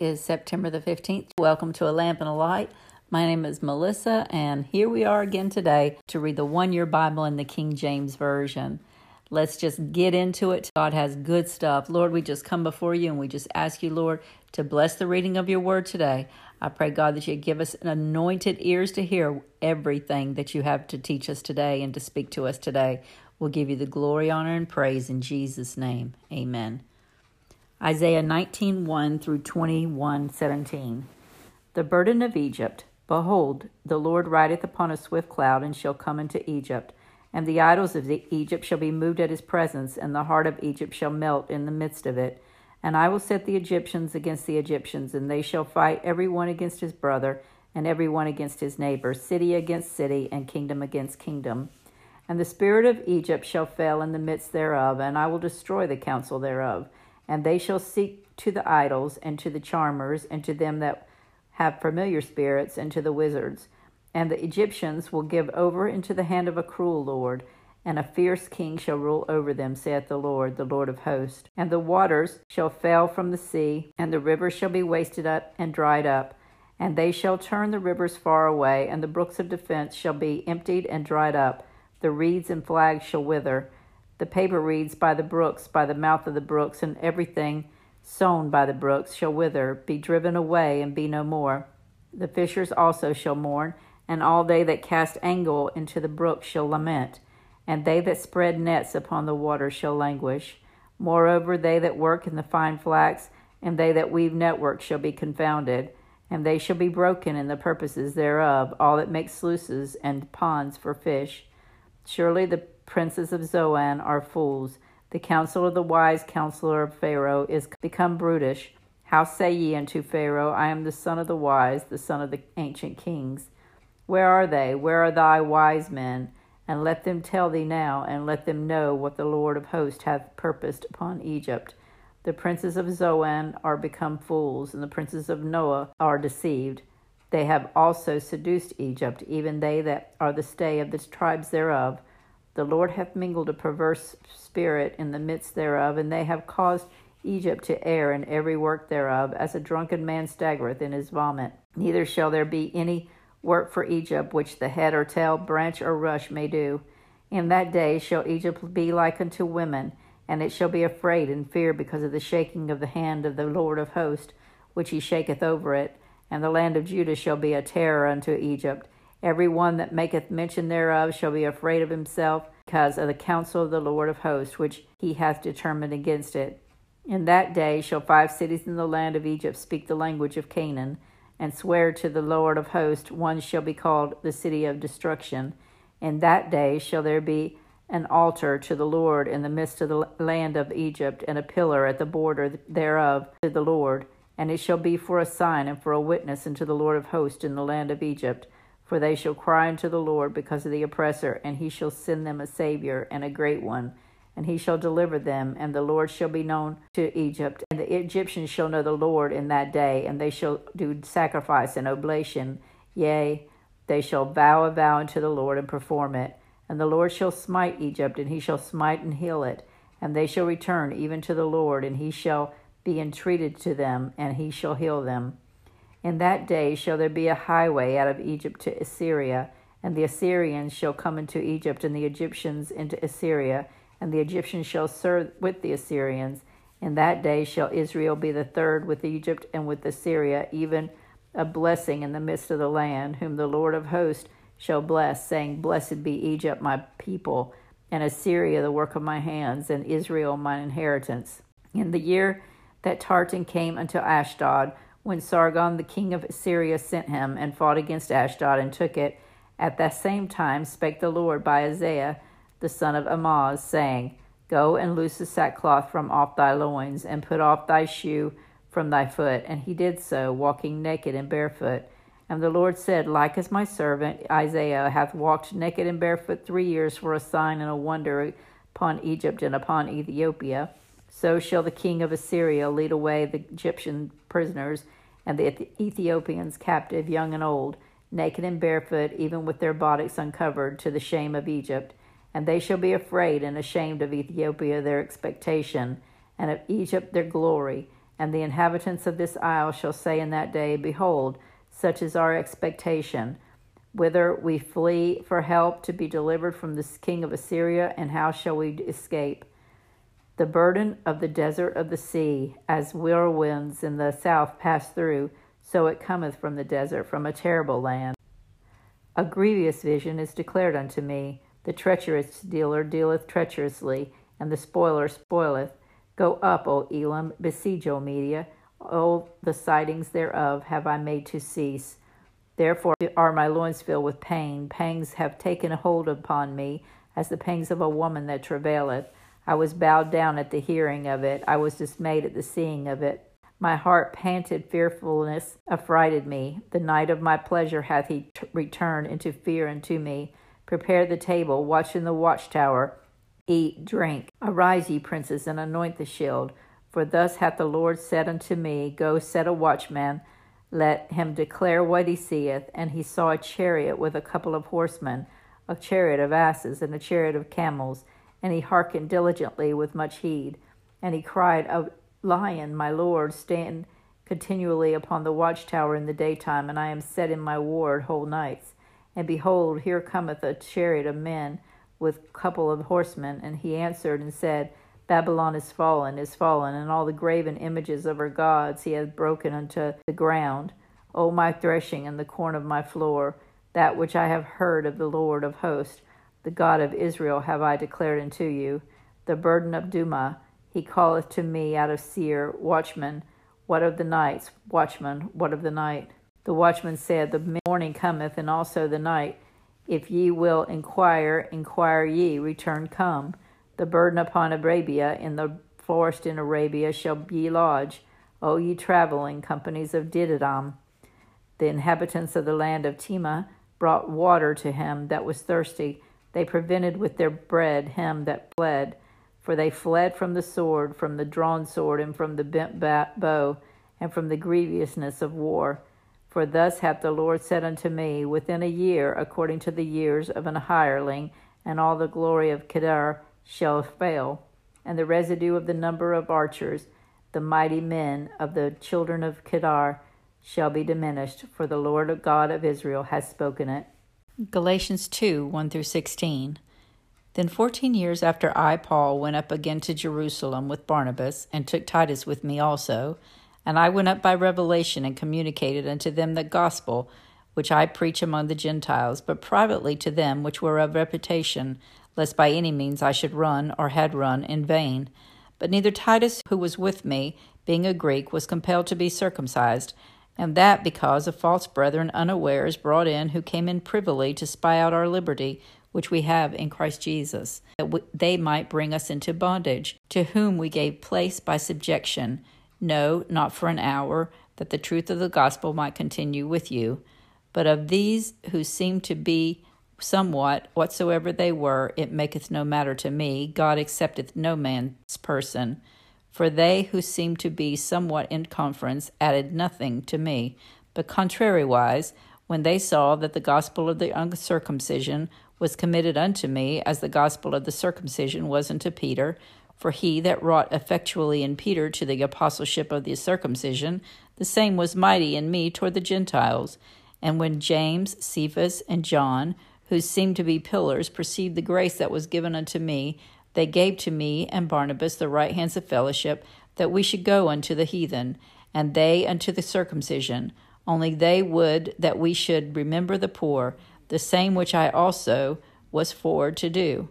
Is September the 15th. Welcome to A Lamp and a Light. My name is Melissa, and here we are again today to read the one year Bible in the King James Version. Let's just get into it. God has good stuff. Lord, we just come before you and we just ask you, Lord, to bless the reading of your word today. I pray, God, that you give us an anointed ears to hear everything that you have to teach us today and to speak to us today. We'll give you the glory, honor, and praise in Jesus' name. Amen. Isaiah 19:1 through 21:17. The burden of Egypt. Behold, the Lord rideth upon a swift cloud, and shall come into Egypt. And the idols of Egypt shall be moved at his presence, and the heart of Egypt shall melt in the midst of it. And I will set the Egyptians against the Egyptians, and they shall fight every one against his brother, and every one against his neighbor, city against city, and kingdom against kingdom. And the spirit of Egypt shall fail in the midst thereof, and I will destroy the counsel thereof and they shall seek to the idols, and to the charmers, and to them that have familiar spirits, and to the wizards. And the Egyptians will give over into the hand of a cruel Lord, and a fierce king shall rule over them, saith the Lord, the Lord of hosts. And the waters shall fail from the sea, and the rivers shall be wasted up and dried up. And they shall turn the rivers far away, and the brooks of defense shall be emptied and dried up. The reeds and flags shall wither the paper reeds by the brooks, by the mouth of the brooks, and everything sown by the brooks shall wither, be driven away, and be no more. The fishers also shall mourn, and all they that cast angle into the brook shall lament, and they that spread nets upon the water shall languish. Moreover, they that work in the fine flax, and they that weave network shall be confounded, and they shall be broken in the purposes thereof, all that make sluices and ponds for fish. Surely the princes of Zoan are fools. The counsel of the wise counselor of Pharaoh is become brutish. How say ye unto Pharaoh, I am the son of the wise, the son of the ancient kings? Where are they? Where are thy wise men? And let them tell thee now, and let them know what the Lord of hosts hath purposed upon Egypt. The princes of Zoan are become fools, and the princes of Noph are deceived. They have also seduced Egypt, even they that are the stay of the tribes thereof. The Lord hath mingled a perverse spirit in the midst thereof, and they have caused Egypt to err in every work thereof, as a drunken man staggereth in his vomit. Neither shall there be any work for Egypt which the head or tail, branch or rush may do. In that day shall Egypt be like unto women, and it shall be afraid and fear because of the shaking of the hand of the Lord of hosts, which he shaketh over it. And the land of Judah shall be a terror unto Egypt Every one that maketh mention thereof shall be afraid of himself, because of the counsel of the Lord of hosts, which he hath determined against it. In that day shall five cities in the land of Egypt speak the language of Canaan, and swear to the Lord of hosts, one shall be called the city of destruction. In that day shall there be an altar to the Lord in the midst of the land of Egypt, and a pillar at the border thereof to the Lord. And it shall be for a sign and for a witness unto the Lord of hosts in the land of Egypt for they shall cry unto the Lord because of the oppressor, and he shall send them a Saviour and a great one, and he shall deliver them, and the Lord shall be known to Egypt. And the Egyptians shall know the Lord in that day, and they shall do sacrifice and oblation. Yea, they shall vow a vow unto the Lord and perform it. And the Lord shall smite Egypt, and he shall smite and heal it. And they shall return even to the Lord, and he shall be entreated to them, and he shall heal them. In that day shall there be a highway out of Egypt to Assyria, and the Assyrians shall come into Egypt, and the Egyptians into Assyria, and the Egyptians shall serve with the Assyrians. In that day shall Israel be the third with Egypt and with Assyria, even a blessing in the midst of the land, whom the Lord of hosts shall bless, saying, Blessed be Egypt, my people, and Assyria, the work of my hands, and Israel, mine inheritance. In the year that Tartan came unto Ashdod, when Sargon the king of Assyria sent him and fought against Ashdod and took it. At that same time spake the Lord by Isaiah the son of Amoz, saying, Go and loose the sackcloth from off thy loins, and put off thy shoe from thy foot. And he did so, walking naked and barefoot. And the Lord said, Like as my servant Isaiah hath walked naked and barefoot three years for a sign and a wonder upon Egypt and upon Ethiopia, so shall the king of Assyria lead away the Egyptian prisoners and the Ethiopians captive, young and old, naked and barefoot, even with their bodies uncovered, to the shame of Egypt. And they shall be afraid and ashamed of Ethiopia their expectation, and of Egypt their glory. And the inhabitants of this isle shall say in that day, Behold, such is our expectation. Whither we flee for help to be delivered from the king of Assyria, and how shall we escape? The burden of the desert of the sea, as whirlwinds in the south pass through, so it cometh from the desert, from a terrible land. A grievous vision is declared unto me. The treacherous dealer dealeth treacherously, and the spoiler spoileth. Go up, O Elam, besiege, O Media. O the sightings thereof have I made to cease. Therefore are my loins filled with pain. Pangs have taken hold upon me, as the pangs of a woman that travaileth. I was bowed down at the hearing of it. I was dismayed at the seeing of it. My heart panted, fearfulness affrighted me. The night of my pleasure hath he t- returned into fear unto me. Prepare the table, watch in the watchtower eat, drink. Arise, ye princes, and anoint the shield. For thus hath the Lord said unto me, Go set a watchman, let him declare what he seeth. And he saw a chariot with a couple of horsemen, a chariot of asses, and a chariot of camels. And he hearkened diligently with much heed. And he cried, A lion, my Lord, stand continually upon the watchtower in the daytime, and I am set in my ward whole nights. And behold, here cometh a chariot of men with a couple of horsemen, and he answered and said, Babylon is fallen, is fallen, and all the graven images of her gods he hath broken unto the ground. O my threshing and the corn of my floor, that which I have heard of the Lord of hosts, the God of Israel, have I declared unto you. The burden of Dumah, he calleth to me out of Seir, Watchman, what of the nights? Watchman, what of the night? The watchman said, The morning cometh, and also the night if ye will inquire, inquire ye, return come. The burden upon Arabia, in the forest in Arabia shall ye lodge, O ye travelling companies of Dedanim. The inhabitants of the land of Tema brought water to him that was thirsty. They prevented with their bread him that fled. For they fled from the sword, from the drawn sword, and from the bent bow, and from the grievousness of war. For thus hath the Lord said unto me, Within a year, according to the years of an hireling, and all the glory of Kedar shall fail, and the residue of the number of archers, the mighty men of the children of Kedar, shall be diminished, for the Lord God of Israel has spoken it. Galatians 2 1 through 16. Then fourteen years after I, Paul, went up again to Jerusalem with Barnabas, and took Titus with me also, and I went up by revelation and communicated unto them the gospel which I preach among the Gentiles, but privately to them which were of reputation, lest by any means I should run or had run in vain. But neither Titus, who was with me, being a Greek, was compelled to be circumcised, and that because of false brethren unawares brought in, who came in privily to spy out our liberty, which we have in Christ Jesus, that they might bring us into bondage, to whom we gave place by subjection no, not for an hour, that the truth of the gospel might continue with you. But of these who seem to be somewhat, whatsoever they were, it maketh no matter to me. God accepteth no man's person. For they who seemed to be somewhat in conference added nothing to me. But contrariwise, when they saw that the gospel of the uncircumcision was committed unto me, as the gospel of the circumcision was unto Peter, for he that wrought effectually in Peter to the apostleship of the circumcision, the same was mighty in me toward the Gentiles. And when James, Cephas, and John, who seemed to be pillars, perceived the grace that was given unto me, they gave to me and Barnabas the right hands of fellowship, that we should go unto the heathen, and they unto the circumcision. Only they would that we should remember the poor, the same which I also was for to do.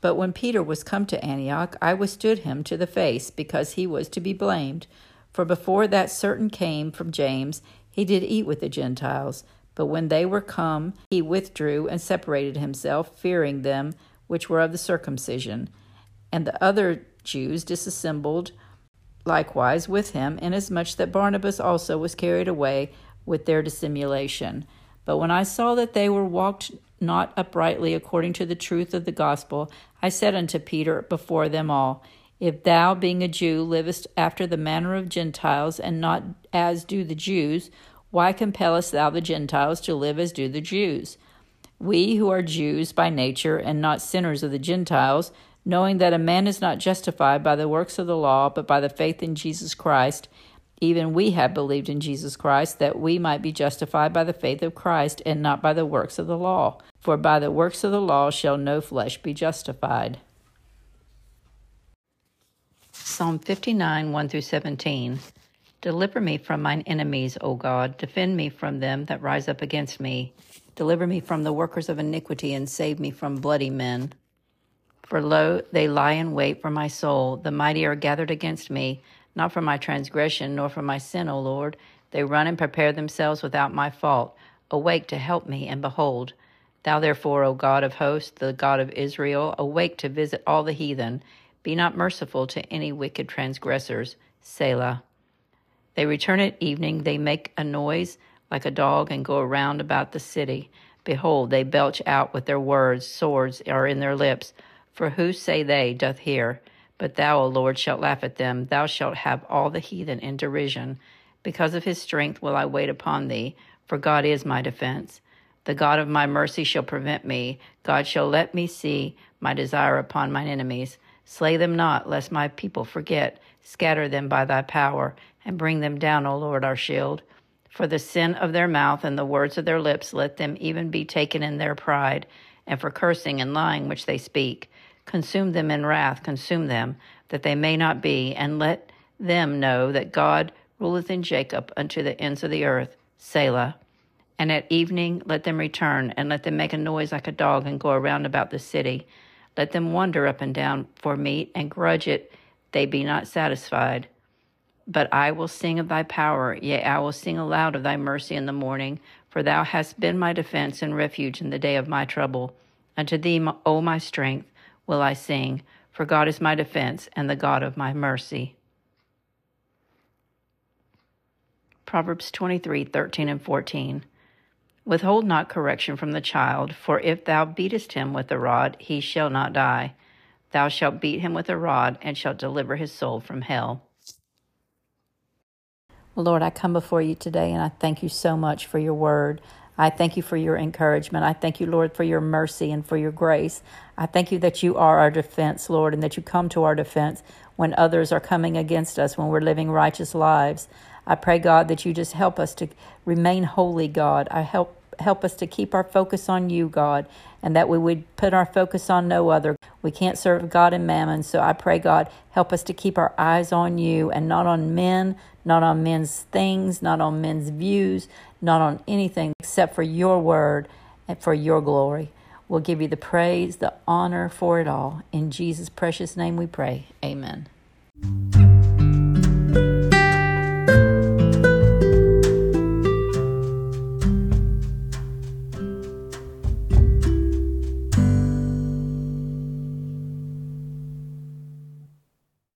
But when Peter was come to Antioch, I withstood him to the face, because he was to be blamed. For before that certain came from James, he did eat with the Gentiles. But when they were come, he withdrew and separated himself, fearing them which were of the circumcision. And the other Jews disassembled likewise with him, inasmuch that Barnabas also was carried away with their dissimulation. But when I saw that they were walked not uprightly according to the truth of the gospel, I said unto Peter before them all, If thou, being a Jew, livest after the manner of Gentiles, and not as do the Jews, why compellest thou the Gentiles to live as do the Jews? We who are Jews by nature, and not sinners of the Gentiles, knowing that a man is not justified by the works of the law, but by the faith in Jesus Christ. Even we have believed in Jesus Christ, that we might be justified by the faith of Christ, and not by the works of the law. For by the works of the law shall no flesh be justified. Psalm 59, 1 through 17. Deliver me from mine enemies, O God. Defend me from them that rise up against me. Deliver me from the workers of iniquity, and save me from bloody men. For lo, they lie in wait for my soul. The mighty are gathered against me, not for my transgression, nor for my sin, O Lord. They run and prepare themselves without my fault. Awake to help me, and behold, Thou therefore, O God of hosts, the God of Israel, awake to visit all the heathen. Be not merciful to any wicked transgressors. Selah. They return at evening, they make a noise like a dog, and go around about the city. Behold, they belch out with their words, swords are in their lips. For who say they doth hear? But thou, O Lord, shalt laugh at them. Thou shalt have all the heathen in derision. Because of his strength will I wait upon thee, for God is my defense. The God of my mercy shall prevent me. God shall let me see my desire upon mine enemies. Slay them not, lest my people forget. Scatter them by thy power, and bring them down, O Lord, our shield. For the sin of their mouth and the words of their lips, let them even be taken in their pride, and for cursing and lying which they speak. Consume them in wrath, consume them, that they may not be, and let them know that God ruleth in Jacob unto the ends of the earth. Selah. And at evening let them return, and let them make a noise like a dog, and go around about the city. Let them wander up and down for meat, and grudge it, they be not satisfied. But I will sing of thy power, yea, I will sing aloud of thy mercy in the morning, for thou hast been my defense and refuge in the day of my trouble. Unto thee, O my strength, will I sing, for God is my defense and the God of my mercy. Proverbs 23 13 and 14. Withhold not correction from the child, for if thou beatest him with a rod, he shall not die. Thou shalt beat him with a rod, and shalt deliver his soul from hell. Lord, I come before you today, and I thank you so much for your word. I thank you for your encouragement. I thank you, Lord, for your mercy and for your grace. I thank you that you are our defense, Lord, and that you come to our defense when others are coming against us, when we're living righteous lives. I pray, God, that you just help us to remain holy, God. I help help us to keep our focus on you, God, and that we would put our focus on no other. We can't serve God and mammon, so I pray, God, help us to keep our eyes on you and not on men, not on men's things, not on men's views, not on anything except for your word and for your glory. We'll give you the praise, the honor for it all. In Jesus' precious name we pray. Amen.